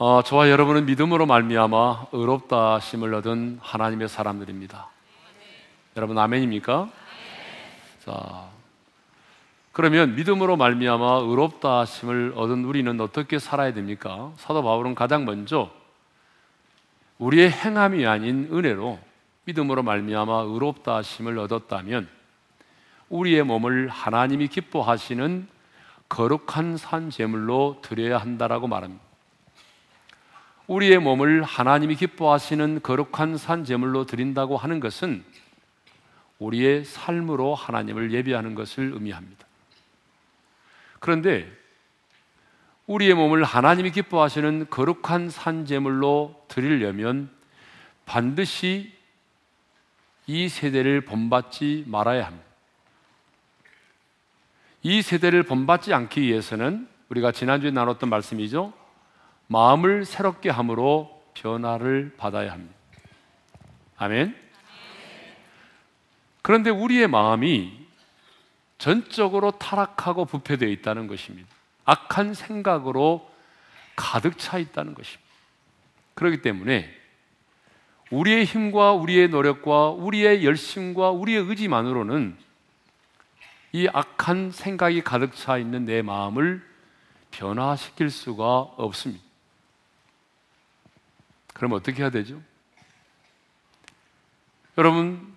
어, 저와 여러분은 믿음으로 말미암아 의롭다 심을 얻은 하나님의 사람들입니다. 여러분 아멘입니까? 자, 그러면 믿음으로 말미암아 의롭다 심을 얻은 우리는 어떻게 살아야 됩니까? 사도 바울은 가장 먼저 우리의 행함이 아닌 은혜로 믿음으로 말미암아 의롭다 심을 얻었다면 우리의 몸을 하나님이 기뻐하시는 거룩한 산 제물로 드려야 한다라고 말합니다. 우리의 몸을 하나님이 기뻐하시는 거룩한 산 제물로 드린다고 하는 것은 우리의 삶으로 하나님을 예배하는 것을 의미합니다. 그런데 우리의 몸을 하나님이 기뻐하시는 거룩한 산 제물로 드리려면 반드시 이 세대를 본받지 말아야 합니다. 이 세대를 본받지 않기 위해서는 우리가 지난주에 나눴던 말씀이죠. 마음을 새롭게 함으로 변화를 받아야 합니다. 아멘. 그런데 우리의 마음이 전적으로 타락하고 부패되어 있다는 것입니다. 악한 생각으로 가득 차 있다는 것입니다. 그렇기 때문에 우리의 힘과 우리의 노력과 우리의 열심과 우리의 의지만으로는 이 악한 생각이 가득 차 있는 내 마음을 변화시킬 수가 없습니다. 그럼 어떻게 해야 되죠? 여러분,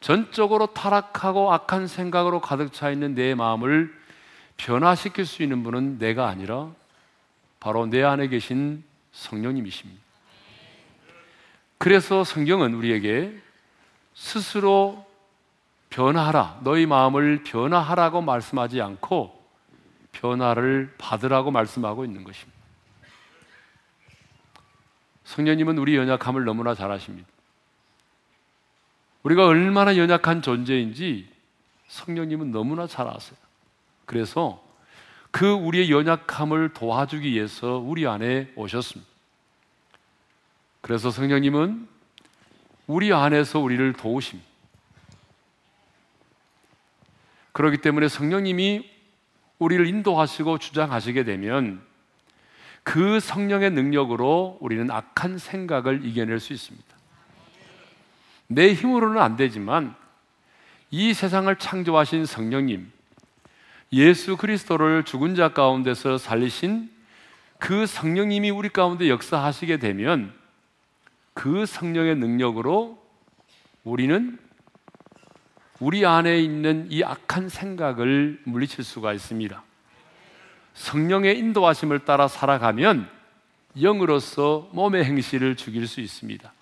전적으로 타락하고 악한 생각으로 가득 차 있는 내 마음을 변화시킬 수 있는 분은 내가 아니라 바로 내 안에 계신 성령님이십니다. 그래서 성경은 우리에게 스스로 변화하라, 너희 마음을 변화하라고 말씀하지 않고 변화를 받으라고 말씀하고 있는 것입니다. 성령님은 우리 연약함을 너무나 잘 아십니다. 우리가 얼마나 연약한 존재인지 성령님은 너무나 잘 아세요. 그래서 그 우리의 연약함을 도와주기 위해서 우리 안에 오셨습니다. 그래서 성령님은 우리 안에서 우리를 도우십니다. 그렇기 때문에 성령님이 우리를 인도하시고 주장하시게 되면 그 성령의 능력으로 우리는 악한 생각을 이겨낼 수 있습니다. 내 힘으로는 안 되지만 이 세상을 창조하신 성령님, 예수 그리스도를 죽은 자 가운데서 살리신 그 성령님이 우리 가운데 역사하시게 되면 그 성령의 능력으로 우리는 우리 안에 있는 이 악한 생각을 물리칠 수가 있습니다. 성령의 인도하심을 따라 살아가면 영으로서 몸의 행실을 죽일 수 있습니다.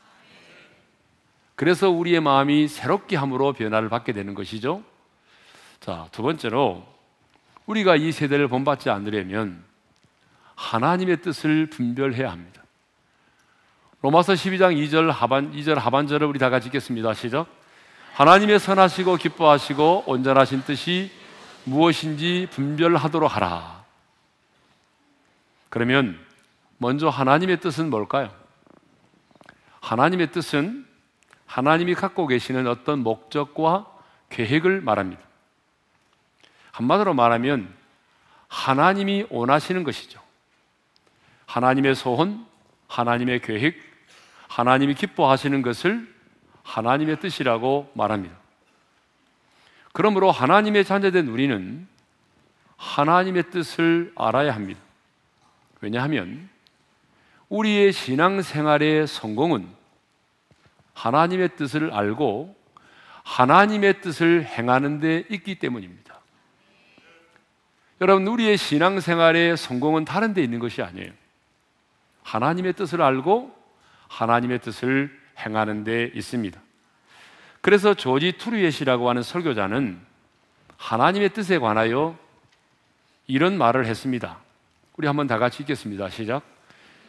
그래서 우리의 마음이 새롭게 함으로 변화를 받게 되는 것이죠. 자, 두 번째로 우리가 이 세대를 본받지 않으려면 하나님의 뜻을 분별해야 합니다. 로마서 12장 2절 하반 2절 하반절을 우리 다 같이 읽겠습니다. 시작. 하나님의 선하시고 기뻐하시고 온전하신 뜻이 무엇인지 분별하도록 하라. 그러면 먼저 하나님의 뜻은 뭘까요? 하나님의 뜻은 하나님이 갖고 계시는 어떤 목적과 계획을 말합니다. 한마디로 말하면 하나님이 원하시는 것이죠. 하나님의 소원, 하나님의 계획, 하나님이 기뻐하시는 것을 하나님의 뜻이라고 말합니다. 그러므로 하나님의 자녀된 우리는 하나님의 뜻을 알아야 합니다. 왜냐하면 우리의 신앙생활의 성공은 하나님의 뜻을 알고 하나님의 뜻을 행하는 데 있기 때문입니다. 여러분, 우리의 신앙생활의 성공은 다른 데 있는 것이 아니에요. 하나님의 뜻을 알고 하나님의 뜻을 행하는 데 있습니다. 그래서 조지 투르엣이라고 하는 설교자는 하나님의 뜻에 관하여 이런 말을 했습니다. 우리 한번 다 같이 읽겠습니다. 시작.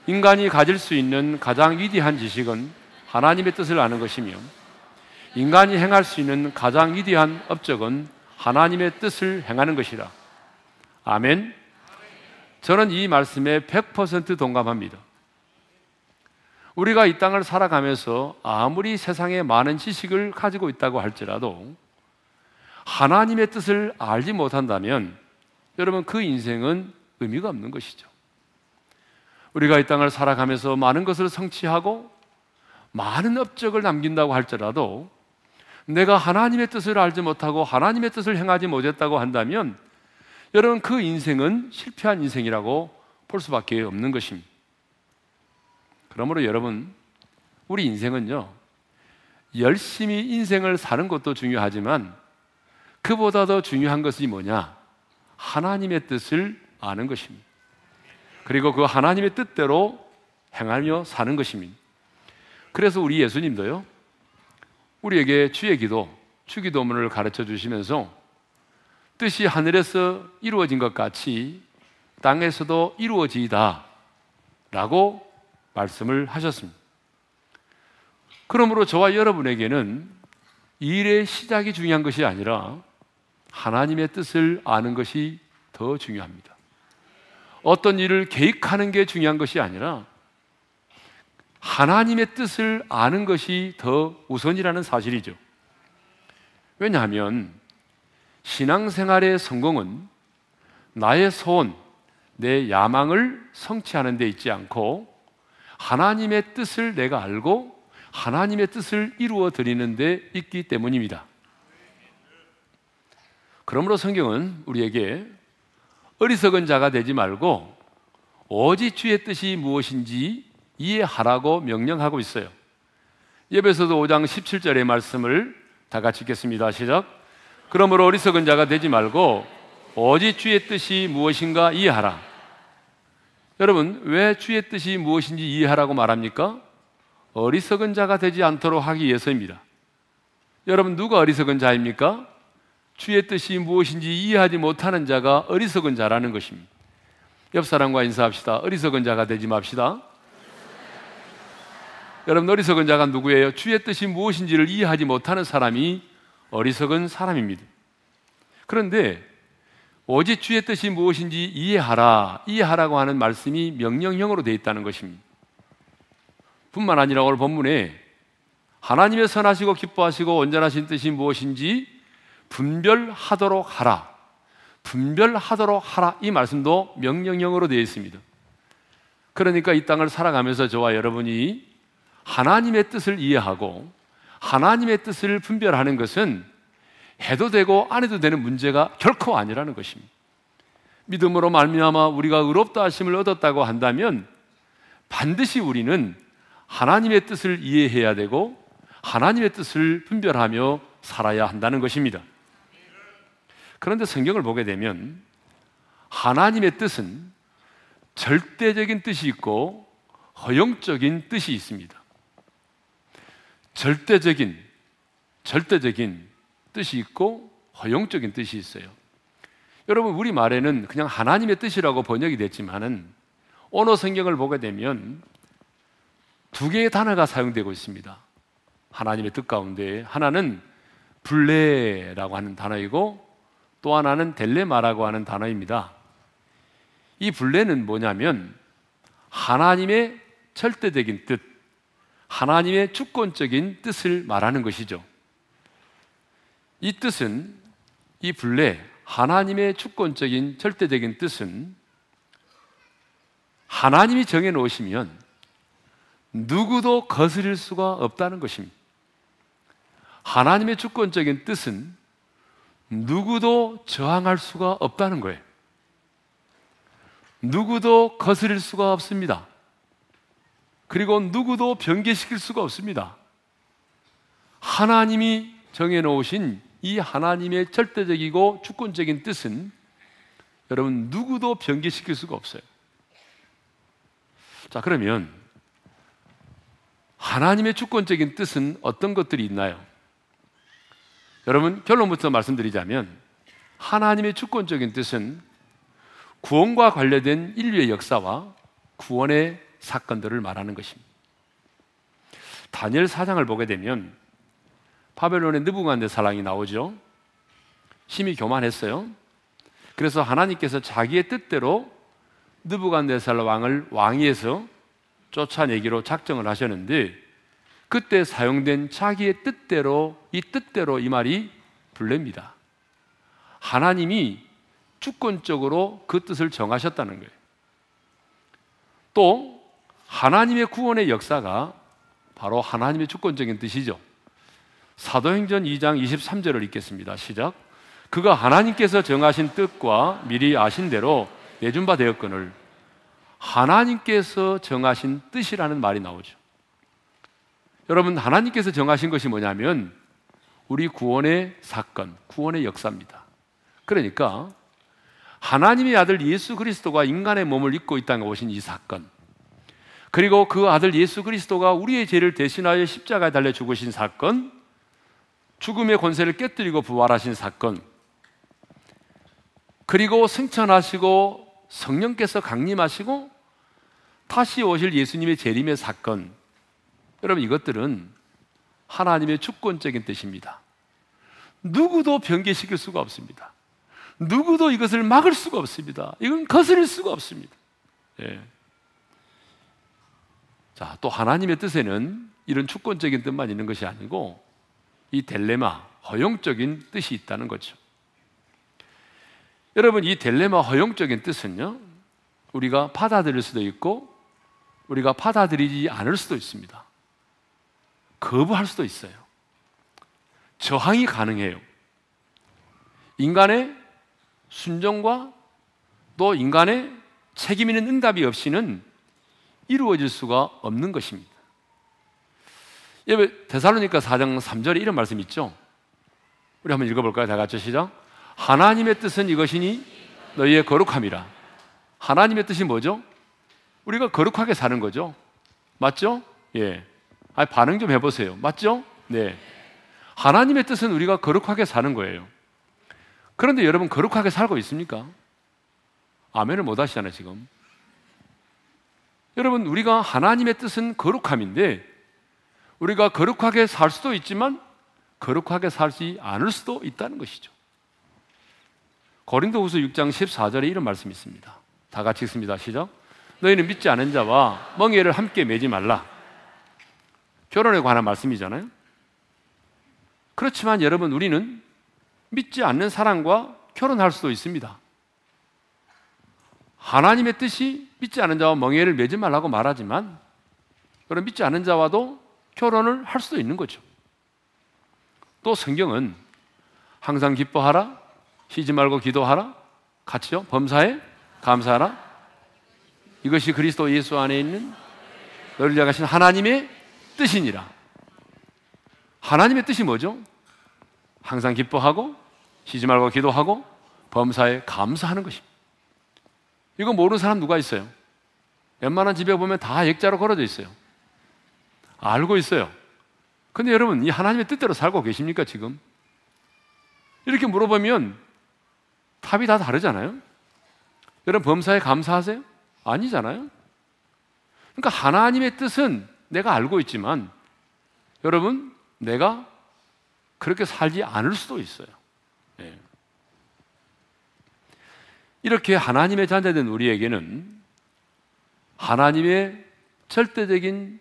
인간이 가질 수 있는 가장 위대한 지식은 하나님의 뜻을 아는 것이며 인간이 행할 수 있는 가장 위대한 업적은 하나님의 뜻을 행하는 것이라. 아멘. 저는 이 말씀에 100% 동감합니다. 우리가 이 땅을 살아가면서 아무리 세상에 많은 지식을 가지고 있다고 할지라도 하나님의 뜻을 알지 못한다면 여러분 그 인생은 의미가 없는 것이죠. 우리가 이 땅을 살아가면서 많은 것을 성취하고 많은 업적을 남긴다고 할지라도 내가 하나님의 뜻을 알지 못하고 하나님의 뜻을 행하지 못했다고 한다면 여러분 그 인생은 실패한 인생이라고 볼 수밖에 없는 것입니다. 그러므로 여러분 우리 인생은요 열심히 인생을 사는 것도 중요하지만 그보다 더 중요한 것이 뭐냐? 하나님의 뜻을 아는 것입니다. 그리고 그 하나님의 뜻대로 행하며 사는 것입니다. 그래서 우리 예수님도요, 우리에게 주의 기도, 주기도문을 가르쳐 주시면서 뜻이 하늘에서 이루어진 것 같이 땅에서도 이루어지이다 라고 말씀을 하셨습니다. 그러므로 저와 여러분에게는 일의 시작이 중요한 것이 아니라 하나님의 뜻을 아는 것이 더 중요합니다. 어떤 일을 계획하는 게 중요한 것이 아니라 하나님의 뜻을 아는 것이 더 우선이라는 사실이죠. 왜냐하면 신앙생활의 성공은 나의 소원, 내 야망을 성취하는 데 있지 않고 하나님의 뜻을 내가 알고 하나님의 뜻을 이루어 드리는 데 있기 때문입니다. 그러므로 성경은 우리에게 어리석은 자가 되지 말고 오직 주의 뜻이 무엇인지 이해하라고 명령하고 있어요. 예배서도 5장 17절의 말씀을 다 같이 읽겠습니다. 시작. 그러므로 어리석은 자가 되지 말고 오직 주의 뜻이 무엇인가 이해하라. 여러분, 왜 주의 뜻이 무엇인지 이해하라고 말합니까? 어리석은 자가 되지 않도록 하기 위해서입니다. 여러분, 누가 어리석은 자입니까? 주의 뜻이 무엇인지 이해하지 못하는 자가 어리석은 자라는 것입니다. 옆 사람과 인사합시다. 어리석은 자가 되지 맙시다. 여러분 어리석은 자가 누구예요? 주의 뜻이 무엇인지를 이해하지 못하는 사람이 어리석은 사람입니다. 그런데 오직 주의 뜻이 무엇인지 이해하라, 이해하라고 하는 말씀이 명령형으로 되어 있다는 것입니다. 뿐만 아니라 오늘 본문에 하나님의 선하시고 기뻐하시고 온전하신 뜻이 무엇인지 분별하도록 하라. 분별하도록 하라. 이 말씀도 명령형으로 되어 있습니다. 그러니까 이 땅을 살아가면서 저와 여러분이 하나님의 뜻을 이해하고 하나님의 뜻을 분별하는 것은 해도 되고 안 해도 되는 문제가 결코 아니라는 것입니다. 믿음으로 말미암아 우리가 의롭다 하심을 얻었다고 한다면 반드시 우리는 하나님의 뜻을 이해해야 되고 하나님의 뜻을 분별하며 살아야 한다는 것입니다. 그런데 성경을 보게 되면 하나님의 뜻은 절대적인 뜻이 있고 허용적인 뜻이 있습니다. 절대적인 절대적인 뜻이 있고 허용적인 뜻이 있어요. 여러분 우리 말에는 그냥 하나님의 뜻이라고 번역이 됐지만은 언어 성경을 보게 되면 두 개의 단어가 사용되고 있습니다. 하나님의 뜻 가운데 하나는 블레라고 하는 단어이고 또 하나는 델레마라고 하는 단어입니다. 이 블레는 뭐냐면 하나님의 절대적인 뜻, 하나님의 주권적인 뜻을 말하는 것이죠. 이 뜻은 이 블레 하나님의 주권적인 절대적인 뜻은 하나님이 정해 놓으시면 누구도 거스릴 수가 없다는 것입니다. 하나님의 주권적인 뜻은 누구도 저항할 수가 없다는 거예요. 누구도 거스릴 수가 없습니다. 그리고 누구도 변개시킬 수가 없습니다. 하나님이 정해놓으신 이 하나님의 절대적이고 주권적인 뜻은 여러분 누구도 변개시킬 수가 없어요. 자, 그러면 하나님의 주권적인 뜻은 어떤 것들이 있나요? 여러분, 결론부터 말씀드리자면 하나님의 주권적인 뜻은 구원과 관련된 인류의 역사와 구원의 사건들을 말하는 것입니다. 다니엘 사장을 보게 되면 바벨론의 느부갓네살랑이 나오죠. 심히 교만했어요. 그래서 하나님께서 자기의 뜻대로 느부갓네살 왕을 왕위에서 쫓아내기로 작정을 하셨는데 그때 사용된 자기의 뜻대로 이 뜻대로 이 말이 불립니다. 하나님이 주권적으로 그 뜻을 정하셨다는 거예요. 또 하나님의 구원의 역사가 바로 하나님의 주권적인 뜻이죠. 사도행전 2장 23절을 읽겠습니다. 시작. 그가 하나님께서 정하신 뜻과 미리 아신 대로 내준 바 되었거늘 하나님께서 정하신 뜻이라는 말이 나오죠. 여러분 하나님께서 정하신 것이 뭐냐면 우리 구원의 사건, 구원의 역사입니다. 그러니까 하나님의 아들 예수 그리스도가 인간의 몸을 입고 이 땅에 오신 이 사건, 그리고 그 아들 예수 그리스도가 우리의 죄를 대신하여 십자가에 달려 죽으신 사건, 죽음의 권세를 깨뜨리고 부활하신 사건, 그리고 승천하시고 성령께서 강림하시고 다시 오실 예수님의 재림의 사건. 여러분 이것들은 하나님의 주권적인 뜻입니다. 누구도 변개시킬 수가 없습니다. 누구도 이것을 막을 수가 없습니다. 이건 거스릴 수가 없습니다. 예. 자, 또 하나님의 뜻에는 이런 주권적인 뜻만 있는 것이 아니고 이 델레마, 허용적인 뜻이 있다는 거죠. 여러분, 이 델레마 허용적인 뜻은요, 우리가 받아들일 수도 있고, 우리가 받아들이지 않을 수도 있습니다. 거부할 수도 있어요. 저항이 가능해요. 인간의 순종과 또 인간의 책임 있는 응답이 없이는 이루어질 수가 없는 것입니다. 여러분, 데살로니가 4장 3절에 이런 말씀 있죠? 우리 한번 읽어볼까요? 다 같이 시작. 하나님의 뜻은 이것이니 너희의 거룩함이라. 하나님의 뜻이 뭐죠? 우리가 거룩하게 사는 거죠. 맞죠? 예. 아 반응 좀 해보세요. 맞죠? 네. 하나님의 뜻은 우리가 거룩하게 사는 거예요. 그런데 여러분 거룩하게 살고 있습니까? 아멘을 못 하시잖아요, 지금. 여러분, 우리가 하나님의 뜻은 거룩함인데 우리가 거룩하게 살 수도 있지만 거룩하게 살지 않을 수도 있다는 것이죠. 고린도후서 6장 14절에 이런 말씀이 있습니다. 다 같이 읽습니다. 시작. 너희는 믿지 않은 자와 멍에를 함께 매지 말라. 결혼에 관한 말씀이잖아요. 그렇지만 여러분 우리는 믿지 않는 사람과 결혼할 수도 있습니다. 하나님의 뜻이 믿지 않은 자와 멍에를 매지 말라고 말하지만 그럼 믿지 않은 자와도 결혼을 할 수도 있는 거죠. 또 성경은 항상 기뻐하라, 쉬지 말고 기도하라, 같이요. 범사에 감사하라. 이것이 그리스도 예수 안에 있는 너를 향하신 하나님의 뜻이니라. 하나님의 뜻이 뭐죠? 항상 기뻐하고 쉬지 말고 기도하고 범사에 감사하는 것입니다. 이거 모르는 사람 누가 있어요? 웬만한 집에 보면 다 액자로 걸어져 있어요. 알고 있어요. 근데 여러분, 이 하나님의 뜻대로 살고 계십니까, 지금? 이렇게 물어보면 답이 다 다르잖아요? 여러분, 범사에 감사하세요? 아니잖아요? 그러니까 하나님의 뜻은 내가 알고 있지만, 여러분, 내가 그렇게 살지 않을 수도 있어요. 네. 이렇게 하나님의 자녀된 우리에게는 하나님의 절대적인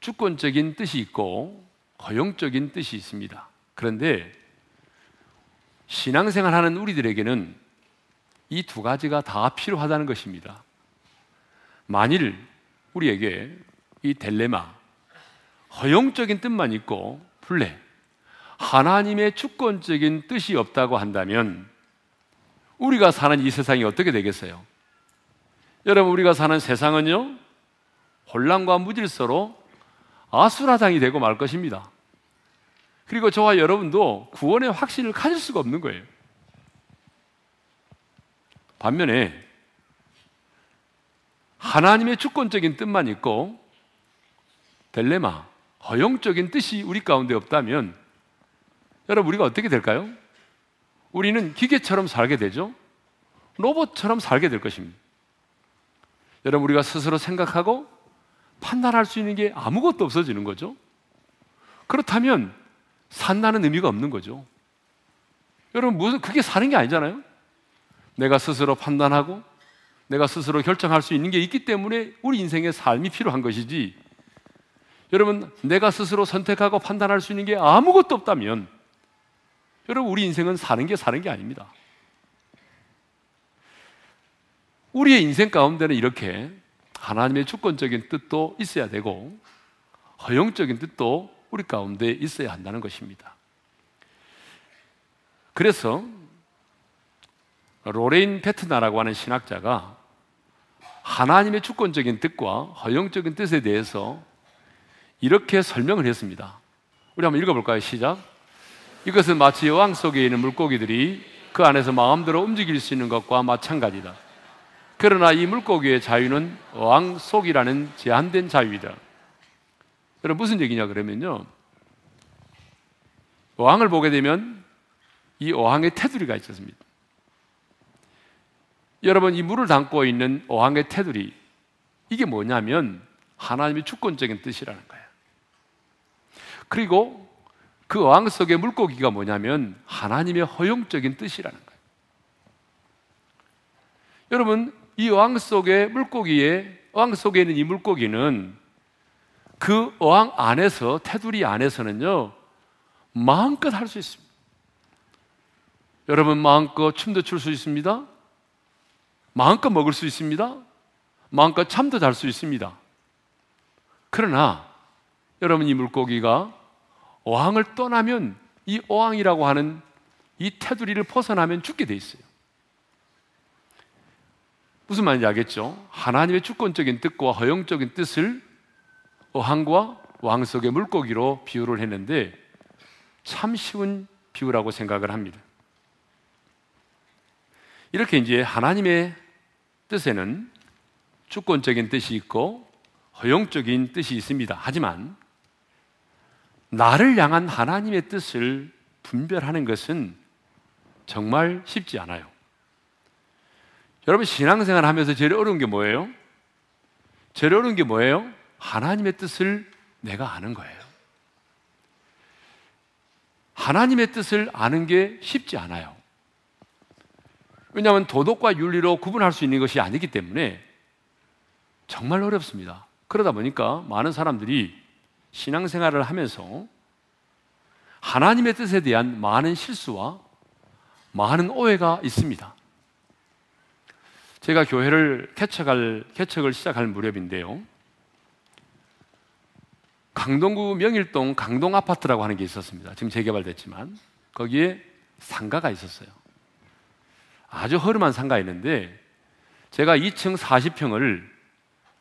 주권적인 뜻이 있고 허용적인 뜻이 있습니다. 그런데 신앙생활 하는 우리들에게는 이 두 가지가 다 필요하다는 것입니다. 만일 우리에게 이 델레마, 허용적인 뜻만 있고 플레, 하나님의 주권적인 뜻이 없다고 한다면 우리가 사는 이 세상이 어떻게 되겠어요? 여러분, 우리가 사는 세상은요, 혼란과 무질서로 아수라장이 되고 말 것입니다. 그리고 저와 여러분도 구원의 확신을 가질 수가 없는 거예요. 반면에 하나님의 주권적인 뜻만 있고 델레마, 허용적인 뜻이 우리 가운데 없다면 여러분 우리가 어떻게 될까요? 우리는 기계처럼 살게 되죠. 로봇처럼 살게 될 것입니다. 여러분 우리가 스스로 생각하고 판단할 수 있는 게 아무것도 없어지는 거죠. 그렇다면 산다는 의미가 없는 거죠. 여러분 무슨 그게 사는 게 아니잖아요. 내가 스스로 판단하고 내가 스스로 결정할 수 있는 게 있기 때문에 우리 인생의 삶이 필요한 것이지. 여러분 내가 스스로 선택하고 판단할 수 있는 게 아무것도 없다면 여러분 우리 인생은 사는 게 사는 게 아닙니다. 우리의 인생 가운데는 이렇게 하나님의 주권적인 뜻도 있어야 되고 허용적인 뜻도 우리 가운데 있어야 한다는 것입니다. 그래서 로레인 페트나라고 하는 신학자가 하나님의 주권적인 뜻과 허용적인 뜻에 대해서 이렇게 설명을 했습니다. 우리 한번 읽어볼까요? 시작. 이것은 마치 어항 속에 있는 물고기들이 그 안에서 마음대로 움직일 수 있는 것과 마찬가지다. 그러나 이 물고기의 자유는 어항 속이라는 제한된 자유이다. 여러분 무슨 얘기냐 그러면요. 어항을 보게 되면 이 어항에 테두리가 있었습니다. 여러분 이 물을 담고 있는 어항의 테두리 이게 뭐냐면 하나님의 주권적인 뜻이라는 거예요. 그리고 그 어항 속의 물고기가 뭐냐면 하나님의 허용적인 뜻이라는 거예요. 여러분 이 어항 속의 물고기에 어항 속에 있는 이 물고기는 그 어항 안에서 테두리 안에서는요 마음껏 할 수 있습니다. 여러분 마음껏 춤도 출 수 있습니다. 마음껏 먹을 수 있습니다. 마음껏 잠도 잘 수 있습니다. 그러나 여러분 이 물고기가 어항을 떠나면 이 어항이라고 하는 이 테두리를 벗어나면 죽게 돼 있어요. 무슨 말인지 알겠죠? 하나님의 주권적인 뜻과 허용적인 뜻을 어항과 왕 속의 물고기로 비유를 했는데 참 쉬운 비유라고 생각을 합니다. 이렇게 이제 하나님의 뜻에는 주권적인 뜻이 있고 허용적인 뜻이 있습니다. 하지만 나를 향한 하나님의 뜻을 분별하는 것은 정말 쉽지 않아요. 여러분 신앙생활 하면서 제일 어려운 게 뭐예요? 제일 어려운 게 뭐예요? 하나님의 뜻을 내가 아는 거예요. 하나님의 뜻을 아는 게 쉽지 않아요. 왜냐하면 도덕과 윤리로 구분할 수 있는 것이 아니기 때문에 정말 어렵습니다. 그러다 보니까 많은 사람들이 신앙생활을 하면서 하나님의 뜻에 대한 많은 실수와 많은 오해가 있습니다. 제가 교회를 개척할, 개척을 시작할 무렵인데요. 강동구 명일동 강동 아파트라고 하는 게 있었습니다. 지금 재개발됐지만 거기에 상가가 있었어요. 아주 허름한 상가였는데 제가 2층 40평을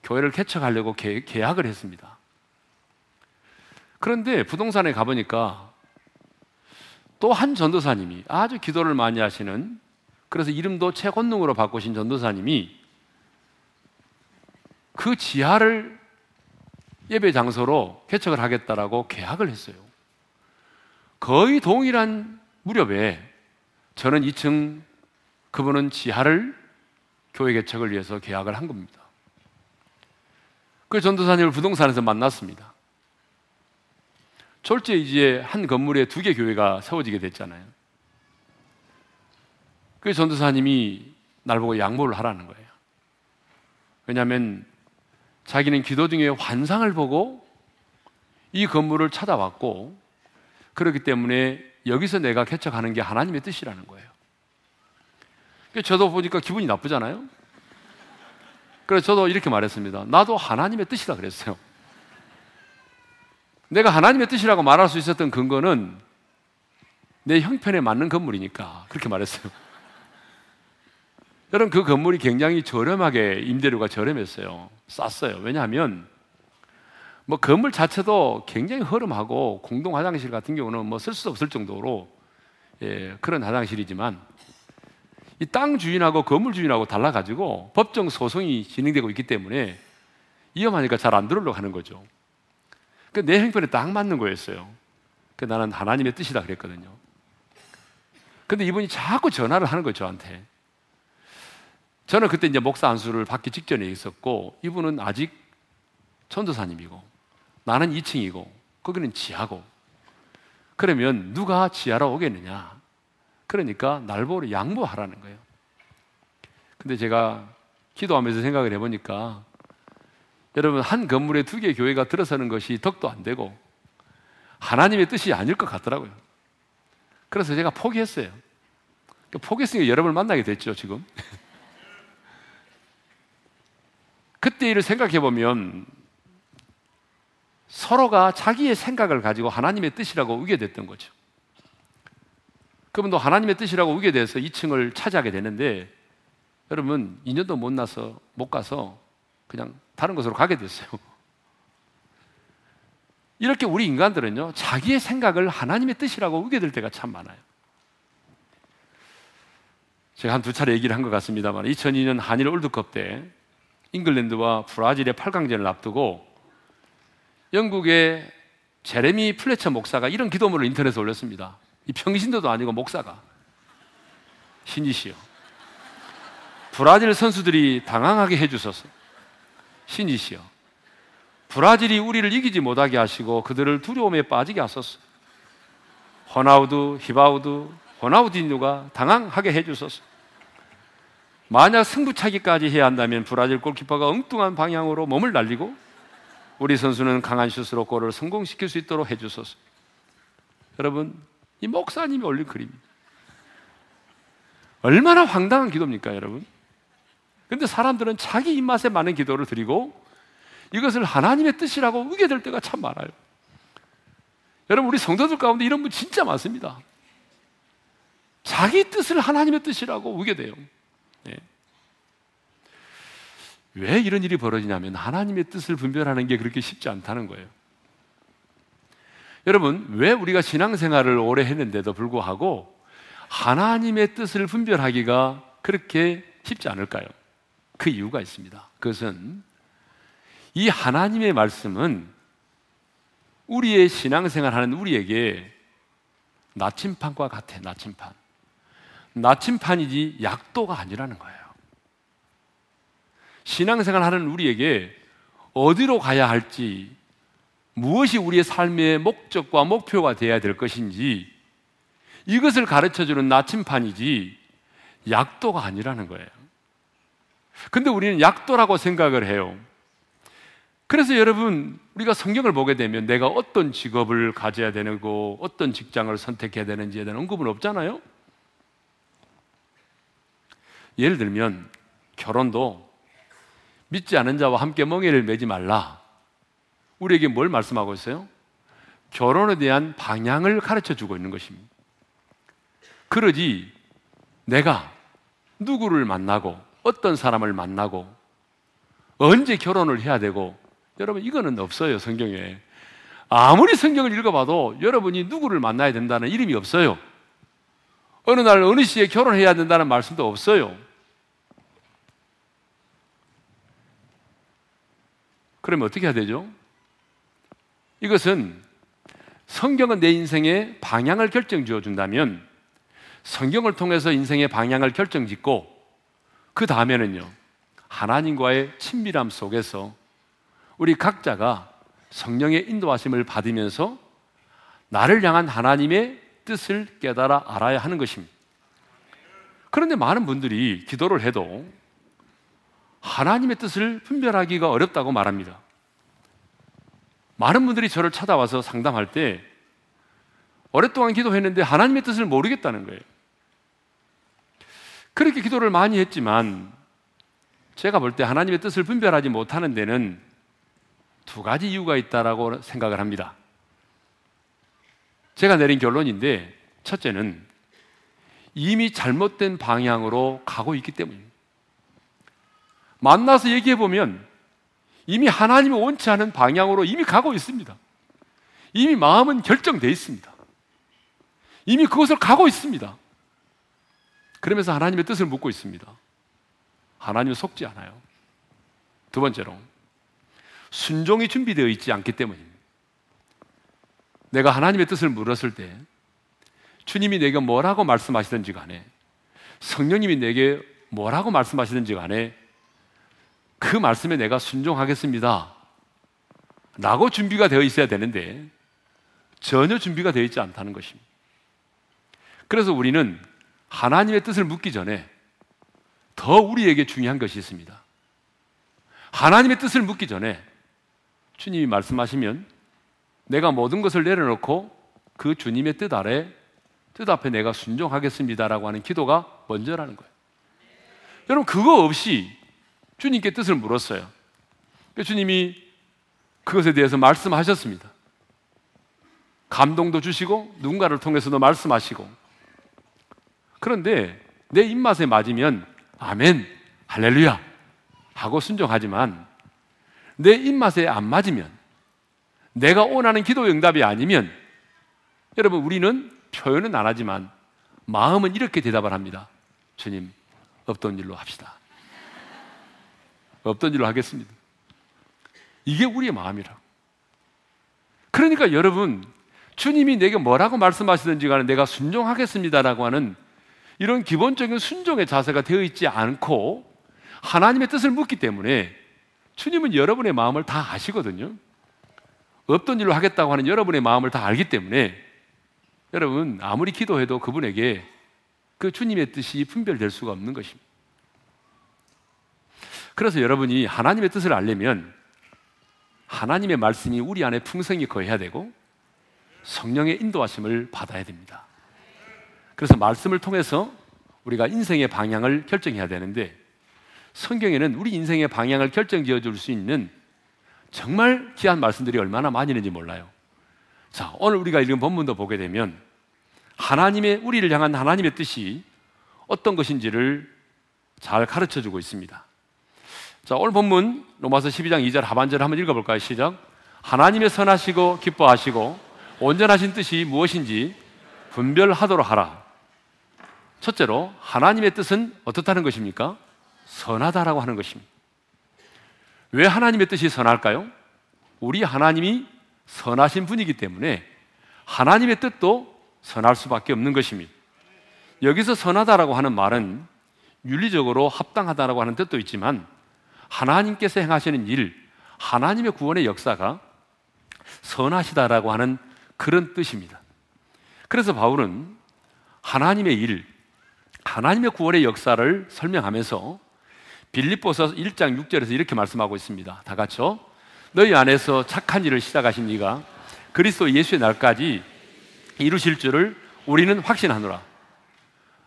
교회를 개척하려고 계, 계약을 했습니다. 그런데 부동산에 가보니까 또 한 전도사님이 아주 기도를 많이 하시는 그래서 이름도 최건능으로 바꾸신 전도사님이 그 지하를 예배 장소로 개척을 하겠다라고 계약을 했어요. 거의 동일한 무렵에 저는 2층 그분은 지하를 교회 개척을 위해서 계약을 한 겁니다. 그 전도사님을 부동산에서 만났습니다. 졸제 이제 한 건물에 두 개 교회가 세워지게 됐잖아요. 그 전도사님이 날 보고 양보를 하라는 거예요. 왜냐하면 자기는 기도 중에 환상을 보고 이 건물을 찾아왔고 그렇기 때문에 여기서 내가 개척하는 게 하나님의 뜻이라는 거예요. 저도 보니까 기분이 나쁘잖아요. 그래서 저도 이렇게 말했습니다. 나도 하나님의 뜻이다 그랬어요. 내가 하나님의 뜻이라고 말할 수 있었던 근거는 내 형편에 맞는 건물이니까 그렇게 말했어요. 여러분 그 건물이 굉장히 저렴하게 임대료가 저렴했어요. 쌌어요. 왜냐하면 뭐 건물 자체도 굉장히 허름하고 공동 화장실 같은 경우는 뭐 쓸 수 없을 정도로 예, 그런 화장실이지만 이 땅 주인하고 건물 주인하고 달라가지고 법정 소송이 진행되고 있기 때문에 위험하니까 잘 안 들으려고 하는 거죠. 그내 형편에 딱 맞는 거였어요. 그 나는 하나님의 뜻이다 그랬거든요. 근데 이분이 자꾸 전화를 하는 거예요, 저한테. 저는 그때 이제 목사 안수를 받기 직전에 있었고, 이분은 아직 천도사님이고, 나는 2층이고, 거기는 지하고. 그러면 누가 지하로 오겠느냐? 그러니까 날 보러 양보하라는 거예요. 근데 제가 기도하면서 생각을 해보니까 여러분 한 건물에 두개 교회가 들어서는 것이 덕도 안 되고 하나님의 뜻이 아닐 것 같더라고요. 그래서 제가 포기했어요. 포기했으니까 여러분을 만나게 됐죠, 지금. 그때 일을 생각해 보면 서로가 자기의 생각을 가지고 하나님의 뜻이라고 우게 됐던 거죠. 그분도 하나님의 뜻이라고 우게 돼서 2층을 차지하게 되는데 여러분 2년도 못 나서 못 가서 그냥 다른 곳으로 가게 됐어요. 이렇게 우리 인간들은요 자기의 생각을 하나님의 뜻이라고 될 때가 참 많아요. 제가 한 두 차례 얘기를 한 것 같습니다만 2002년 한일 월드컵 때 잉글랜드와 브라질의 8강전을 앞두고 영국의 제레미 플래처 목사가 이런 기도문을 인터넷에 올렸습니다. 이 평신도도 아니고 목사가 신이시여 브라질 선수들이 당황하게 해주소서 신이시여 브라질이 우리를 이기지 못하게 하시고 그들을 두려움에 빠지게 하소서 호나우두, 히바우드, 호나우디뉴가 당황하게 해주소서 만약 승부차기까지 해야 한다면 브라질 골키퍼가 엉뚱한 방향으로 몸을 날리고 우리 선수는 강한 슛으로 골을 성공시킬 수 있도록 해주소서. 여러분, 이 목사님이 올린 그림입니다. 얼마나 황당한 기도입니까, 여러분? 근데 사람들은 자기 입맛에 맞는 기도를 드리고 이것을 하나님의 뜻이라고 우게 될 때가 참 많아요. 여러분, 우리 성도들 가운데 이런 분 진짜 많습니다. 자기 뜻을 하나님의 뜻이라고 우게 돼요. 네. 왜 이런 일이 벌어지냐면 하나님의 뜻을 분별하는 게 그렇게 쉽지 않다는 거예요. 여러분, 왜 우리가 신앙생활을 오래 했는데도 불구하고 하나님의 뜻을 분별하기가 그렇게 쉽지 않을까요? 그 이유가 있습니다. 그것은 이 하나님의 말씀은 우리의 신앙생활 하는 우리에게 나침판과 같아, 나침판. 나침판이지 약도가 아니라는 거예요. 신앙생활 하는 우리에게 어디로 가야 할지, 무엇이 우리의 삶의 목적과 목표가 되어야 될 것인지, 이것을 가르쳐 주는 나침판이지, 약도가 아니라는 거예요. 근데 우리는 약도라고 생각을 해요. 그래서 여러분, 우리가 성경을 보게 되면 내가 어떤 직업을 가져야 되고 어떤 직장을 선택해야 되는지에 대한 언급은 없잖아요? 예를 들면 결혼도 믿지 않은 자와 함께 멍에를 매지 말라. 우리에게 뭘 말씀하고 있어요? 결혼에 대한 방향을 가르쳐 주고 있는 것입니다. 그러지 내가 누구를 만나고 어떤 사람을 만나고 언제 결혼을 해야 되고 여러분 이거는 없어요 성경에. 아무리 성경을 읽어봐도 여러분이 누구를 만나야 된다는 이름이 없어요. 어느 날 어느 시에 결혼해야 된다는 말씀도 없어요. 그러면 어떻게 해야 되죠? 이것은 성경은 내 인생의 방향을 결정 지어 준다면 성경을 통해서 인생의 방향을 결정 짓고 그 다음에는요, 하나님과의 친밀함 속에서 우리 각자가 성령의 인도하심을 받으면서 나를 향한 하나님의 뜻을 깨달아 알아야 하는 것입니다. 그런데 많은 분들이 기도를 해도 하나님의 뜻을 분별하기가 어렵다고 말합니다. 많은 분들이 저를 찾아와서 상담할 때 오랫동안 기도했는데 하나님의 뜻을 모르겠다는 거예요. 그렇게 기도를 많이 했지만 제가 볼 때 하나님의 뜻을 분별하지 못하는 데는 두 가지 이유가 있다라고 생각을 합니다. 제가 내린 결론인데 첫째는 이미 잘못된 방향으로 가고 있기 때문입니다. 만나서 얘기해 보면 이미 하나님이 원치 않은 방향으로 이미 가고 있습니다. 이미 마음은 결정되어 있습니다. 이미 그것을 가고 있습니다. 그러면서 하나님의 뜻을 묻고 있습니다. 하나님은 속지 않아요. 두 번째로, 순종이 준비되어 있지 않기 때문입니다. 내가 하나님의 뜻을 물었을 때, 주님이 내게 뭐라고 말씀하시든지 간에, 성령님이 내게 뭐라고 말씀하시든지 간에, 그 말씀에 내가 순종하겠습니다. 라고 준비가 되어 있어야 되는데 전혀 준비가 되어 있지 않다는 것입니다. 그래서 우리는 하나님의 뜻을 묻기 전에 더 우리에게 중요한 것이 있습니다. 하나님의 뜻을 묻기 전에 주님이 말씀하시면 내가 모든 것을 내려놓고 그 주님의 뜻 아래 뜻 앞에 내가 순종하겠습니다라고 하는 기도가 먼저라는 거예요. 여러분 그거 없이 주님께 뜻을 물었어요. 주님이 그것에 대해서 말씀하셨습니다. 감동도 주시고 누군가를 통해서도 말씀하시고 그런데 내 입맛에 맞으면 아멘, 할렐루야 하고 순종하지만 내 입맛에 안 맞으면 내가 원하는 기도 응답이 아니면 여러분 우리는 표현은 안 하지만 마음은 이렇게 대답을 합니다. 주님, 없던 일로 합시다. 없던 일로 하겠습니다. 이게 우리의 마음이라고. 그러니까 여러분, 주님이 내게 뭐라고 말씀하시든지 간에 내가 순종하겠습니다라고 하는 이런 기본적인 순종의 자세가 되어 있지 않고 하나님의 뜻을 묻기 때문에 주님은 여러분의 마음을 다 아시거든요. 없던 일로 하겠다고 하는 여러분의 마음을 다 알기 때문에 여러분 아무리 기도해도 그분에게 그 주님의 뜻이 분별될 수가 없는 것입니다. 그래서 여러분이 하나님의 뜻을 알려면 하나님의 말씀이 우리 안에 풍성히 거해야 되고 성령의 인도하심을 받아야 됩니다. 그래서 말씀을 통해서 우리가 인생의 방향을 결정해야 되는데 성경에는 우리 인생의 방향을 결정 지어 줄 수 있는 정말 귀한 말씀들이 얼마나 많이 있는지 몰라요. 자, 오늘 우리가 읽은 본문도 보게 되면 하나님의 우리를 향한 하나님의 뜻이 어떤 것인지를 잘 가르쳐 주고 있습니다. 자, 오늘 본문 로마서 12장 2절 하반절 한번 읽어 볼까요? 시작. 하나님의 선하시고 기뻐하시고 온전하신 뜻이 무엇인지 분별하도록 하라. 첫째로 하나님의 뜻은 어떻다는 것입니까? 선하다라고 하는 것입니다. 왜 하나님의 뜻이 선할까요? 우리 하나님이 선하신 분이기 때문에 하나님의 뜻도 선할 수밖에 없는 것입니다. 여기서 선하다라고 하는 말은 윤리적으로 합당하다라고 하는 뜻도 있지만 하나님께서 행하시는 일, 하나님의 구원의 역사가 선하시다라고 하는 그런 뜻입니다. 그래서 바울은 하나님의 일, 하나님의 구원의 역사를 설명하면서 빌립보서 1장 6절에서 이렇게 말씀하고 있습니다. 다 같이요. 너희 안에서 착한 일을 시작하신 이가 그리스도 예수의 날까지 이루실 줄을 우리는 확신하노라.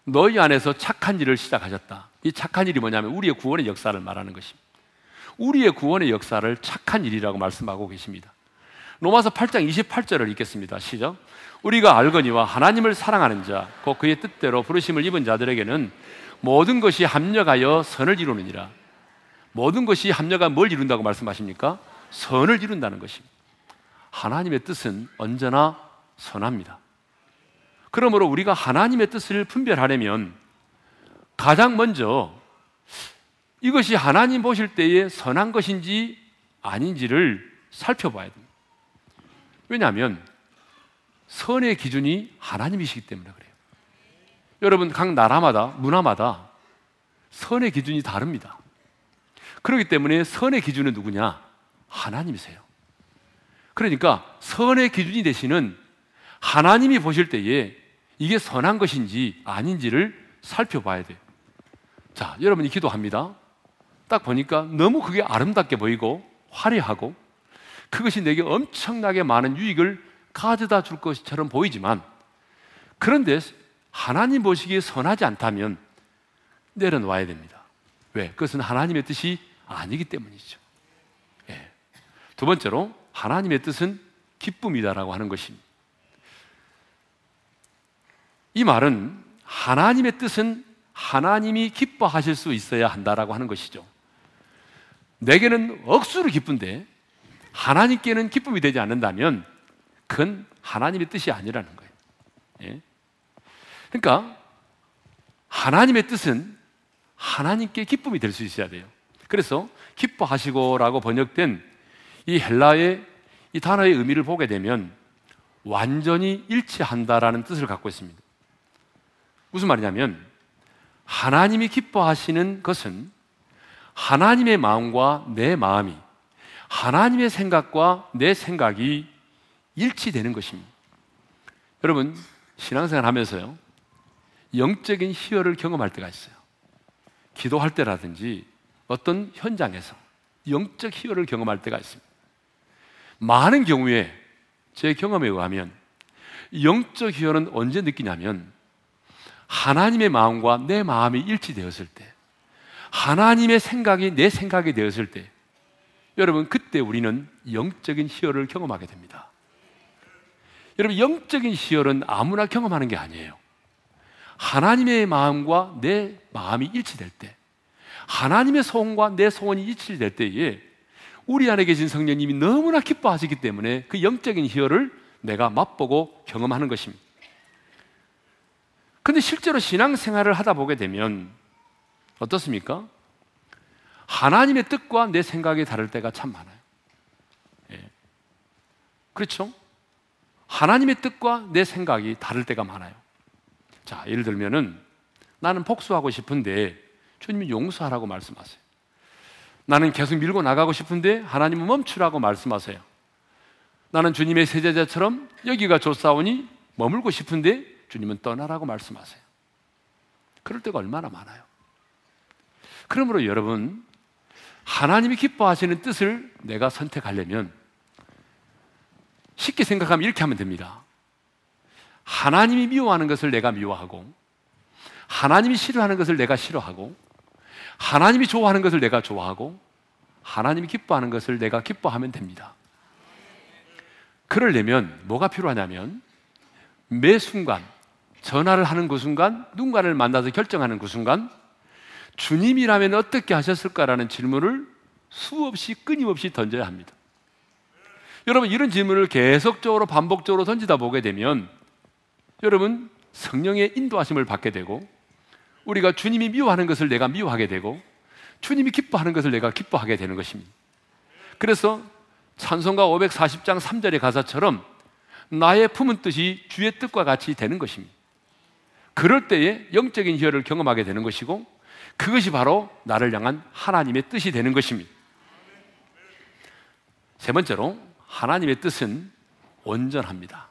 너희 안에서 착한 일을 시작하셨다. 이 착한 일이 뭐냐면 우리의 구원의 역사를 말하는 것입니다. 우리의 구원의 역사를 착한 일이라고 말씀하고 계십니다. 로마서 8장 28절을 읽겠습니다. 시작. 우리가 알거니와 하나님을 사랑하는 자, 곧 그의 뜻대로 부르심을 입은 자들에게는 모든 것이 합력하여 선을 이루느니라. 모든 것이 합력하 뭘 이룬다고 말씀하십니까? 선을 이룬다는 것입니다. 하나님의 뜻은 언제나 선합니다. 그러므로 우리가 하나님의 뜻을 분별하려면 가장 먼저 이것이 하나님 보실 때에 선한 것인지 아닌지를 살펴봐야 됩니다. 왜냐하면 선의 기준이 하나님이시기 때문에 그래요. 여러분, 각 나라마다, 문화마다 선의 기준이 다릅니다. 그렇기 때문에 선의 기준은 누구냐? 하나님이세요. 그러니까 선의 기준이 되시는 하나님이 보실 때에 이게 선한 것인지 아닌지를 살펴봐야 돼요. 자, 여러분이 기도합니다. 딱 보니까 너무 그게 아름답게 보이고 화려하고 그것이 내게 엄청나게 많은 유익을 가져다 줄 것처럼 보이지만 그런데 하나님 보시기에 선하지 않다면 내려놓아야 됩니다. 왜? 그것은 하나님의 뜻이 아니기 때문이죠. 예. 두 번째로 하나님의 뜻은 기쁨이다라고 하는 것입니다. 이 말은 하나님의 뜻은 하나님이 기뻐하실 수 있어야 한다라고 하는 것이죠. 내게는 억수로 기쁜데 하나님께는 기쁨이 되지 않는다면 그건 하나님의 뜻이 아니라는 거예요. 예? 그러니까 하나님의 뜻은 하나님께 기쁨이 될 수 있어야 돼요. 그래서 기뻐하시고라고 번역된 이 헬라의 이 단어의 의미를 보게 되면 완전히 일치한다라는 뜻을 갖고 있습니다. 무슨 말이냐면 하나님이 기뻐하시는 것은 하나님의 마음과 내 마음이 하나님의 생각과 내 생각이 일치되는 것입니다. 여러분 신앙생활 하면서요 영적인 희열을 경험할 때가 있어요. 기도할 때라든지 어떤 현장에서 영적 희열을 경험할 때가 있습니다. 많은 경우에 제 경험에 의하면 영적 희열은 언제 느끼냐면 하나님의 마음과 내 마음이 일치되었을 때, 하나님의 생각이 내 생각이 되었을 때, 여러분, 그때 우리는 영적인 희열을 경험하게 됩니다. 여러분, 영적인 희열은 아무나 경험하는 게 아니에요. 하나님의 마음과 내 마음이 일치될 때, 하나님의 소원과 내 소원이 일치될 때에 우리 안에 계신 성령님이 너무나 기뻐하시기 때문에 그 영적인 희열을 내가 맛보고 경험하는 것입니다. 근데 실제로 신앙생활을 하다 보게 되면 어떻습니까? 하나님의 뜻과 내 생각이 다를 때가 참 많아요. 예. 그렇죠? 하나님의 뜻과 내 생각이 다를 때가 많아요. 자, 예를 들면은 나는 복수하고 싶은데 주님이 용서하라고 말씀하세요. 나는 계속 밀고 나가고 싶은데 하나님은 멈추라고 말씀하세요. 나는 주님의 세제자처럼 여기가 좋사오니 머물고 싶은데 주님은 떠나라고 말씀하세요. 그럴 때가 얼마나 많아요. 그러므로 여러분, 하나님이 기뻐하시는 뜻을 내가 선택하려면 쉽게 생각하면 이렇게 하면 됩니다. 하나님이 미워하는 것을 내가 미워하고, 하나님이 싫어하는 것을 내가 싫어하고, 하나님이 좋아하는 것을 내가 좋아하고, 하나님이 기뻐하는 것을 내가 기뻐하면 됩니다. 그러려면 뭐가 필요하냐면 매 순간 전화를 하는 그 순간 누군가를 만나서 결정하는 그 순간 주님이라면 어떻게 하셨을까라는 질문을 수없이 끊임없이 던져야 합니다. 여러분 이런 질문을 계속적으로 반복적으로 던지다 보게 되면 여러분 성령의 인도하심을 받게 되고 우리가 주님이 미워하는 것을 내가 미워하게 되고 주님이 기뻐하는 것을 내가 기뻐하게 되는 것입니다. 그래서 찬송가 540장 3절의 가사처럼 나의 품은 뜻이 주의 뜻과 같이 되는 것입니다. 그럴 때에 영적인 희열을 경험하게 되는 것이고 그것이 바로 나를 향한 하나님의 뜻이 되는 것입니다. 세 번째로 하나님의 뜻은 온전합니다.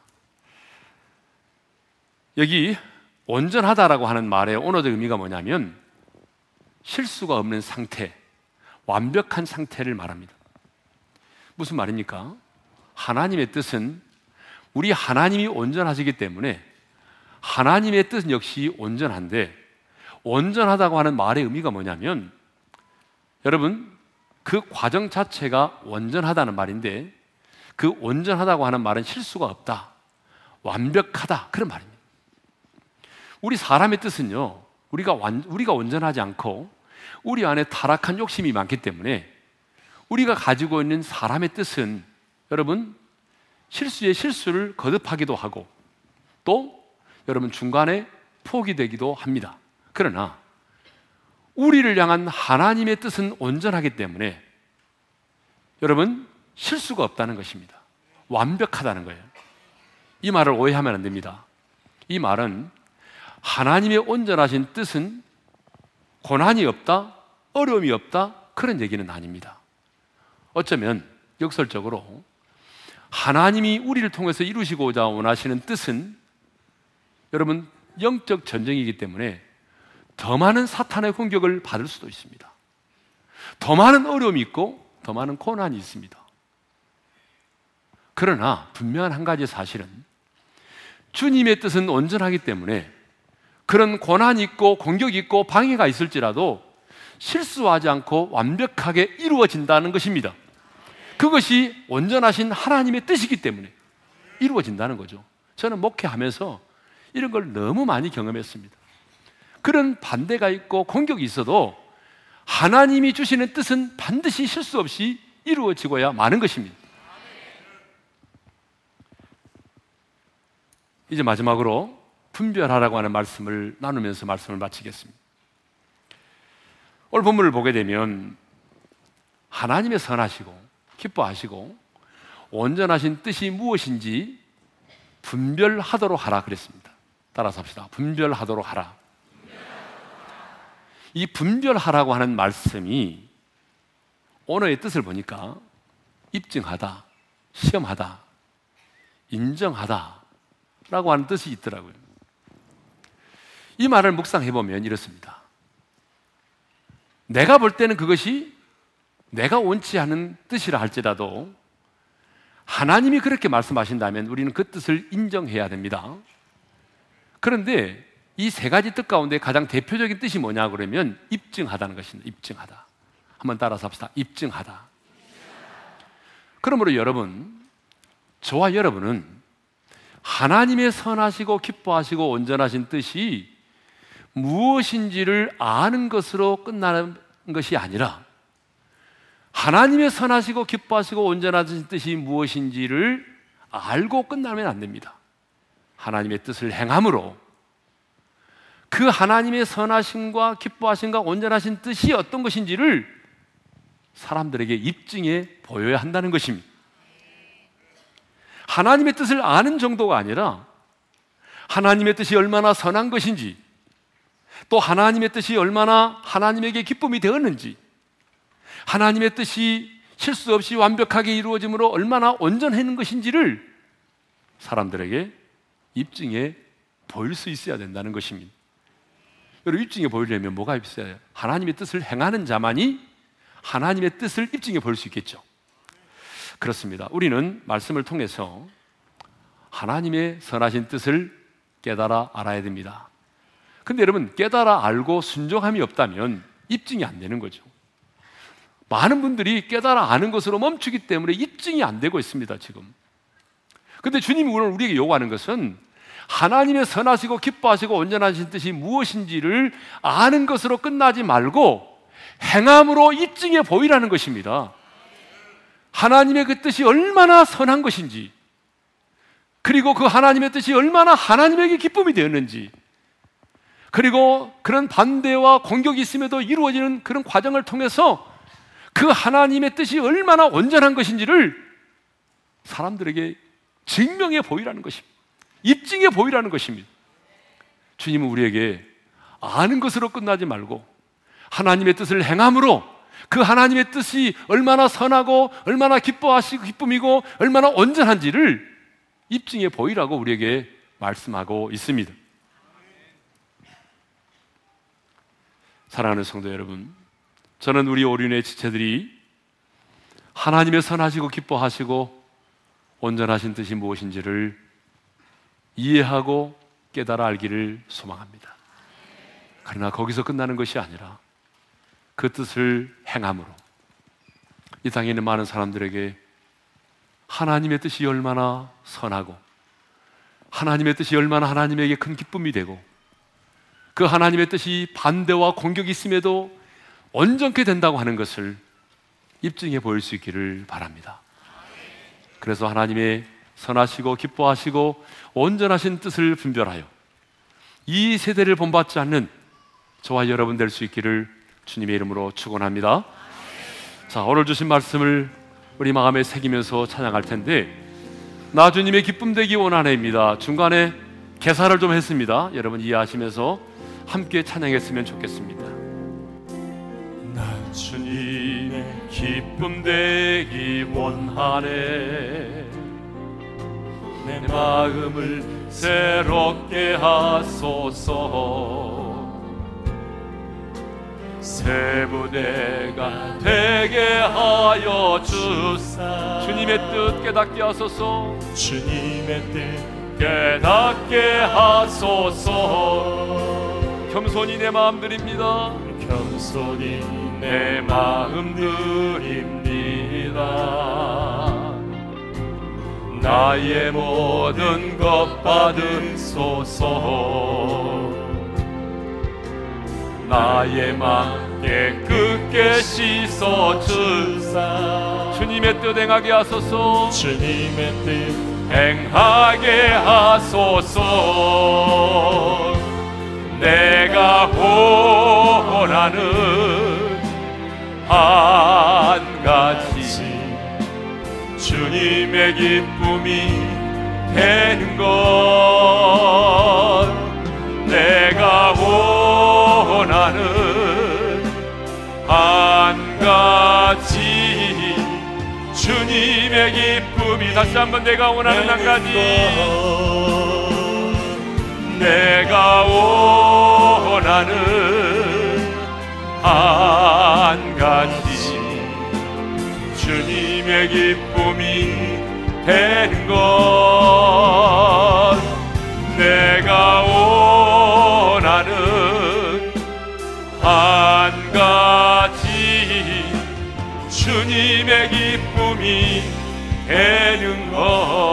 여기 온전하다라고 하는 말의 언어적 의미가 뭐냐면 실수가 없는 상태, 완벽한 상태를 말합니다. 무슨 말입니까? 하나님의 뜻은 우리 하나님이 온전하시기 때문에 하나님의 뜻 역시 온전한데 온전하다고 하는 말의 의미가 뭐냐면 여러분 그 과정 자체가 온전하다는 말인데 그 온전하다고 하는 말은 실수가 없다. 완벽하다. 그런 말입니다. 우리 사람의 뜻은요. 우리가 완, 우리가 온전하지 않고 우리 안에 타락한 욕심이 많기 때문에 우리가 가지고 있는 사람의 뜻은 여러분 실수에 실수를 거듭하기도 하고 또 여러분 중간에 포기되기도 합니다. 그러나 우리를 향한 하나님의 뜻은 온전하기 때문에 여러분 실수가 없다는 것입니다. 완벽하다는 거예요. 이 말을 오해하면 안 됩니다. 이 말은 하나님의 온전하신 뜻은 고난이 없다, 어려움이 없다, 그런 얘기는 아닙니다. 어쩌면 역설적으로 하나님이 우리를 통해서 이루시고자 원하시는 뜻은 여러분 영적 전쟁이기 때문에 더 많은 사탄의 공격을 받을 수도 있습니다. 더 많은 어려움이 있고 더 많은 고난이 있습니다. 그러나 분명한 한 가지 사실은 주님의 뜻은 온전하기 때문에 그런 고난이 있고 공격이 있고 방해가 있을지라도 실수하지 않고 완벽하게 이루어진다는 것입니다. 그것이 온전하신 하나님의 뜻이기 때문에 이루어진다는 거죠. 저는 목회하면서 이런 걸 너무 많이 경험했습니다. 그런 반대가 있고 공격이 있어도 하나님이 주시는 뜻은 반드시 실수 없이 이루어지고야 마는 것입니다. 이제 마지막으로 분별하라고 하는 말씀을 나누면서 말씀을 마치겠습니다. 오늘 본문을 보게 되면 하나님의 선하시고 기뻐하시고 온전하신 뜻이 무엇인지 분별하도록 하라 그랬습니다. 따라서 합시다. 분별하도록 하라. 이 분별하라고 하는 말씀이 언어의 뜻을 보니까 입증하다, 시험하다, 인정하다 라고 하는 뜻이 있더라고요. 이 말을 묵상해 보면 이렇습니다. 내가 볼 때는 그것이 내가 원치 않은 뜻이라 할지라도 하나님이 그렇게 말씀하신다면 우리는 그 뜻을 인정해야 됩니다. 그런데 이 세 가지 뜻 가운데 가장 대표적인 뜻이 뭐냐 그러면 입증하다는 것입니다. 입증하다. 한번 따라서 합시다. 입증하다. 그러므로 여러분, 저와 여러분은 하나님의 선하시고 기뻐하시고 온전하신 뜻이 무엇인지를 아는 것으로 끝나는 것이 아니라 하나님의 선하시고 기뻐하시고 온전하신 뜻이 무엇인지를 알고 끝나면 안 됩니다. 하나님의 뜻을 행함으로 그 하나님의 선하심과 기뻐하심과 온전하신 뜻이 어떤 것인지를 사람들에게 입증해 보여야 한다는 것입니다. 하나님의 뜻을 아는 정도가 아니라 하나님의 뜻이 얼마나 선한 것인지 또 하나님의 뜻이 얼마나 하나님에게 기쁨이 되었는지 하나님의 뜻이 실수 없이 완벽하게 이루어짐으로 얼마나 온전한 것인지를 사람들에게 입증해 보일 수 있어야 된다는 것입니다. 여러분 입증해 보이려면 뭐가 있어야 하나님의 뜻을 행하는 자만이 하나님의 뜻을 입증해 볼수 있겠죠. 그렇습니다. 우리는 말씀을 통해서 하나님의 선하신 뜻을 깨달아 알아야 됩니다. 근데 여러분 깨달아 알고 순종함이 없다면 입증이 안 되는 거죠. 많은 분들이 깨달아 아는 것으로 멈추기 때문에 입증이 안 되고 있습니다, 지금. 근데 주님이 오늘 우리에게 요구하는 것은 하나님의 선하시고 기뻐하시고 온전하신 뜻이 무엇인지를 아는 것으로 끝나지 말고 행함으로 입증해 보이라는 것입니다. 하나님의 그 뜻이 얼마나 선한 것인지, 그리고 그 하나님의 뜻이 얼마나 하나님에게 기쁨이 되었는지, 그리고 그런 반대와 공격이 있음에도 이루어지는 그런 과정을 통해서 그 하나님의 뜻이 얼마나 온전한 것인지를 사람들에게 증명해 보이라는 것입니다. 입증해 보이라는 것입니다. 주님은 우리에게 아는 것으로 끝나지 말고 하나님의 뜻을 행함으로 그 하나님의 뜻이 얼마나 선하고 얼마나 기뻐하시고 기쁨이고 얼마나 온전한지를 입증해 보이라고 우리에게 말씀하고 있습니다. 사랑하는 성도 여러분, 저는 우리 오륜의 지체들이 하나님의 선하시고 기뻐하시고 온전하신 뜻이 무엇인지를 이해하고 깨달아 알기를 소망합니다. 그러나 거기서 끝나는 것이 아니라 그 뜻을 행함으로 이 땅에 있는 많은 사람들에게 하나님의 뜻이 얼마나 선하고 하나님의 뜻이 얼마나 하나님에게 큰 기쁨이 되고 그 하나님의 뜻이 반대와 공격이 있음에도 온전케 된다고 하는 것을 입증해 보일 수 있기를 바랍니다. 그래서 하나님의 선하시고 기뻐하시고 온전하신 뜻을 분별하여 이 세대를 본받지 않는 저와 여러분 될 수 있기를 주님의 이름으로 축원합니다. 자, 오늘 주신 말씀을 우리 마음에 새기면서 찬양할 텐데 나 주님의 기쁨 되기 원하네입니다. 중간에 개사를 좀 했습니다. 여러분 이해하시면서 함께 찬양했으면 좋겠습니다. 나 주님의 기쁨 되기 원하네 내 마음을 새롭게 하소서 새 부대가 되게 하여 주사. 주님의 뜻 깨닫게 하소서. 주님의 뜻 깨닫게 하소서. 겸손히 내 마음 드립니다. 겸손히 내 마음 드립니다. 나의 모든 것 받으소서 나의 맘 깨끗게 씻어 주사. 주님의 뜻 행하게 하소서. 주님의 뜻 행하게 하소서. 내가 원하는 한 가지. 주님의 기쁨이 되는 것. 내가 주님의 기쁨이 다시 한번 내가 원하는 한 가지. 내가 원하는 한 가지. 주님의 기쁨이 되는 것. 내가 원하는 한 가지. 주님의 기쁨이 되는 것.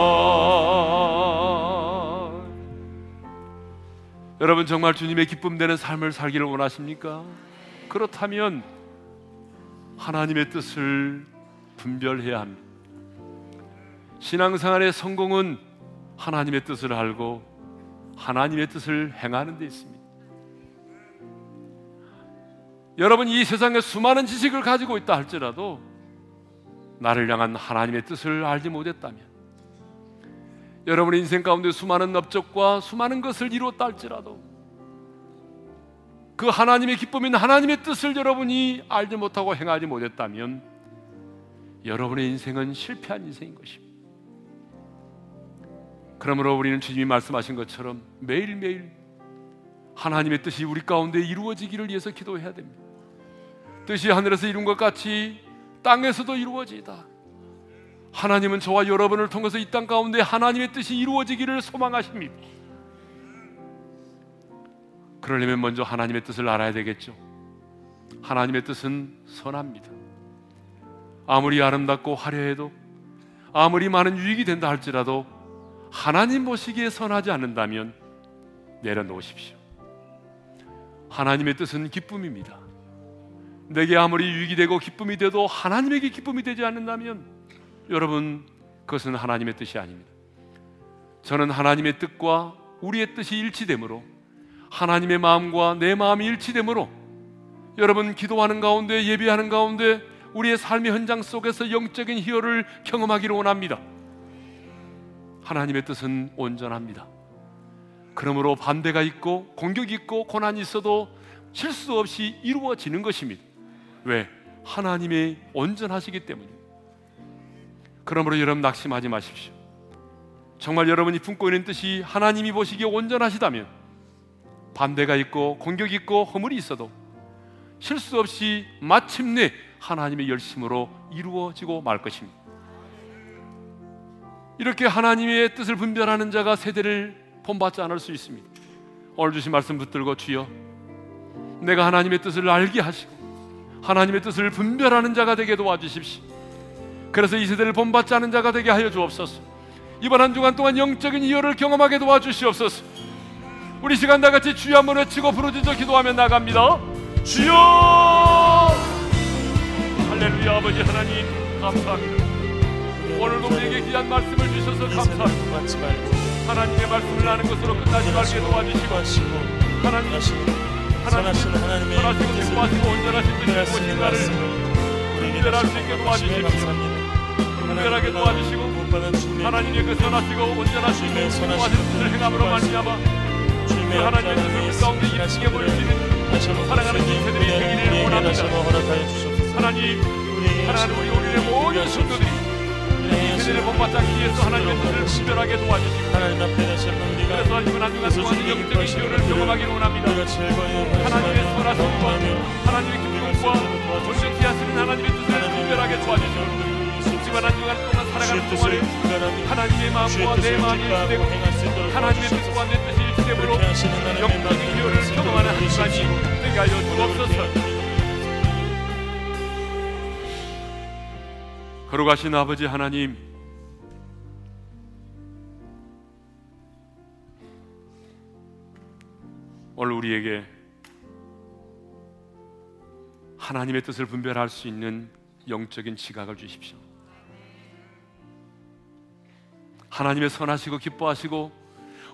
여러분 정말 주님의 기쁨 되는 삶을 살기를 원하십니까? 그렇다면 하나님의 뜻을 분별해야 합니다. 신앙생활의 성공은 하나님의 뜻을 알고 하나님의 뜻을 행하는 데 있습니다. 여러분 이 세상에 수많은 지식을 가지고 있다 할지라도 나를 향한 하나님의 뜻을 알지 못했다면 여러분의 인생 가운데 수많은 업적과 수많은 것을 이루었다 할지라도 그 하나님의 기쁨인 하나님의 뜻을 여러분이 알지 못하고 행하지 못했다면 여러분의 인생은 실패한 인생인 것입니다. 그러므로 우리는 주님이 말씀하신 것처럼 매일매일 하나님의 뜻이 우리 가운데 이루어지기를 위해서 기도해야 됩니다. 뜻이 하늘에서 이룬 것 같이 땅에서도 이루어지다. 하나님은 저와 여러분을 통해서 이 땅 가운데 하나님의 뜻이 이루어지기를 소망하십니다. 그러려면 먼저 하나님의 뜻을 알아야 되겠죠. 하나님의 뜻은 선합니다. 아무리 아름답고 화려해도 아무리 많은 유익이 된다 할지라도 하나님 보시기에 선하지 않는다면 내려놓으십시오. 하나님의 뜻은 기쁨입니다. 내게 아무리 유익이 되고 기쁨이 돼도 하나님에게 기쁨이 되지 않는다면 여러분 그것은 하나님의 뜻이 아닙니다. 저는 하나님의 뜻과 우리의 뜻이 일치되므로 하나님의 마음과 내 마음이 일치되므로 여러분 기도하는 가운데 예배하는 가운데 우리의 삶의 현장 속에서 영적인 희열을 경험하기를 원합니다. 하나님의 뜻은 온전합니다. 그러므로 반대가 있고 공격이 있고 고난이 있어도 실수 없이 이루어지는 것입니다. 왜? 하나님의 온전하시기 때문입니다. 그러므로 여러분 낙심하지 마십시오. 정말 여러분이 품고 있는 뜻이 하나님이 보시기에 온전하시다면 반대가 있고 공격이 있고 허물이 있어도 실수 없이 마침내 하나님의 열심으로 이루어지고 말 것입니다. 이렇게 하나님의 뜻을 분별하는 자가 세대를 본받지 않을 수 있습니다. 오늘 주신 말씀 붙들고 주여 내가 하나님의 뜻을 알게 하시고 하나님의 뜻을 분별하는 자가 되게 도와주십시오. 그래서 이 세대를 본받지 않은 자가 되게 하여 주옵소서. 이번 한 주간 동안 영적인 이유를 경험하게 도와주시옵소서. 우리 시간 다 같이 주여 한번 외치고 부르짖어 기도하며 나갑니다. 주여! 할렐루야 아버지 하나님 감사합니다. 오늘도 우리에게 귀한 말씀을 주셔서 감사합니다. 하나님의 말씀을 아는 것으로 끝나지 말게 도와주시고 하나님 선하신 하나님의 선하시고 기뻐하시고 온전하신 뜻이 무엇인 나를 분별할 수 있게 도와주십시오. 분별하게 도와주시고 하나님의 그 선하시고 온전하시고 기뻐하신 뜻을 행함으로 말미암아 그 하나님의 뜻을 가운데 일치게 보일 수 있는 사랑하는 인생들이 되기를 원합니다. 하나님 하나님 우리 우리의 모든 성도들이 본받지 않기 위해서 하나님의 뜻을 분별하게 도와주시고 그래서 이번 한 주간 동안 영적인 시효를 경험하기를 원합니다. 하나님의 선하심과 하나님의 기쁨과 온전히 하시는 하나님의 뜻을 분별하게 도와주시고 이번 한 주간 동안 살아가는 동안에 하나님의 마음과 내 마음이 일치되고 하나님의 뜻과 내 뜻이 일치되므로 영적인 기호를 경험하는 한 주간이 되게 하여 주옵소서. 걸어가신 아버지 하나님 우리에게 하나님의 뜻을 분별할 수 있는 영적인 지각을 주십시오. 하나님의 선하시고 기뻐하시고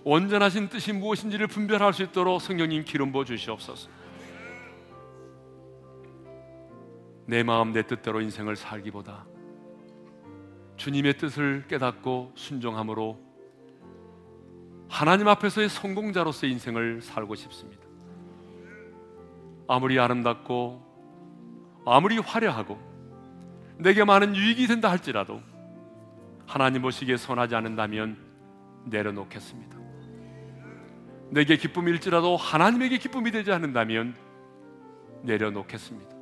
온전하신 뜻이 무엇인지를 분별할 수 있도록 성령님 기름 부어 주시옵소서. 내 마음 내 뜻대로 인생을 살기보다 주님의 뜻을 깨닫고 순종함으로 하나님 앞에서의 성공자로서의 인생을 살고 싶습니다. 아무리 아름답고 아무리 화려하고 내게 많은 유익이 된다 할지라도 하나님 보시기에 선하지 않는다면 내려놓겠습니다. 내게 기쁨일지라도 하나님에게 기쁨이 되지 않는다면 내려놓겠습니다.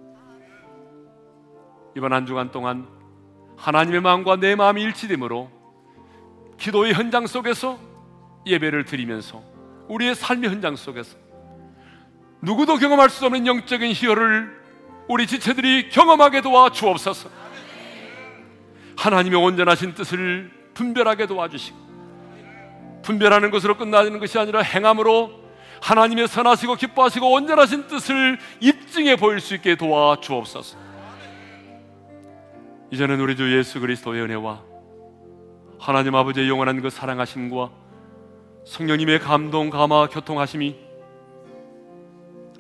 이번 한 주간 동안 하나님의 마음과 내 마음이 일치되므로 기도의 현장 속에서 예배를 드리면서 우리의 삶의 현장 속에서 누구도 경험할 수 없는 영적인 희열을 우리 지체들이 경험하게 도와 주옵소서. 하나님의 온전하신 뜻을 분별하게 도와주시고 분별하는 것으로 끝나는 것이 아니라 행함으로 하나님의 선하시고 기뻐하시고 온전하신 뜻을 입증해 보일 수 있게 도와 주옵소서. 이제는 우리 주 예수 그리스도의 은혜와 하나님 아버지의 영원한 그 사랑하심과 성령님의 감동, 감화, 교통하심이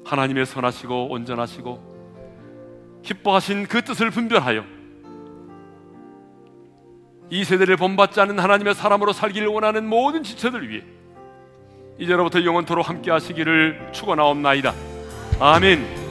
하나님의 선하시고 온전하시고 기뻐하신 그 뜻을 분별하여 이 세대를 본받지 않는 하나님의 사람으로 살기를 원하는 모든 지체들 위해 이제로부터 영원토록 함께 하시기를 축원하옵나이다. 아멘.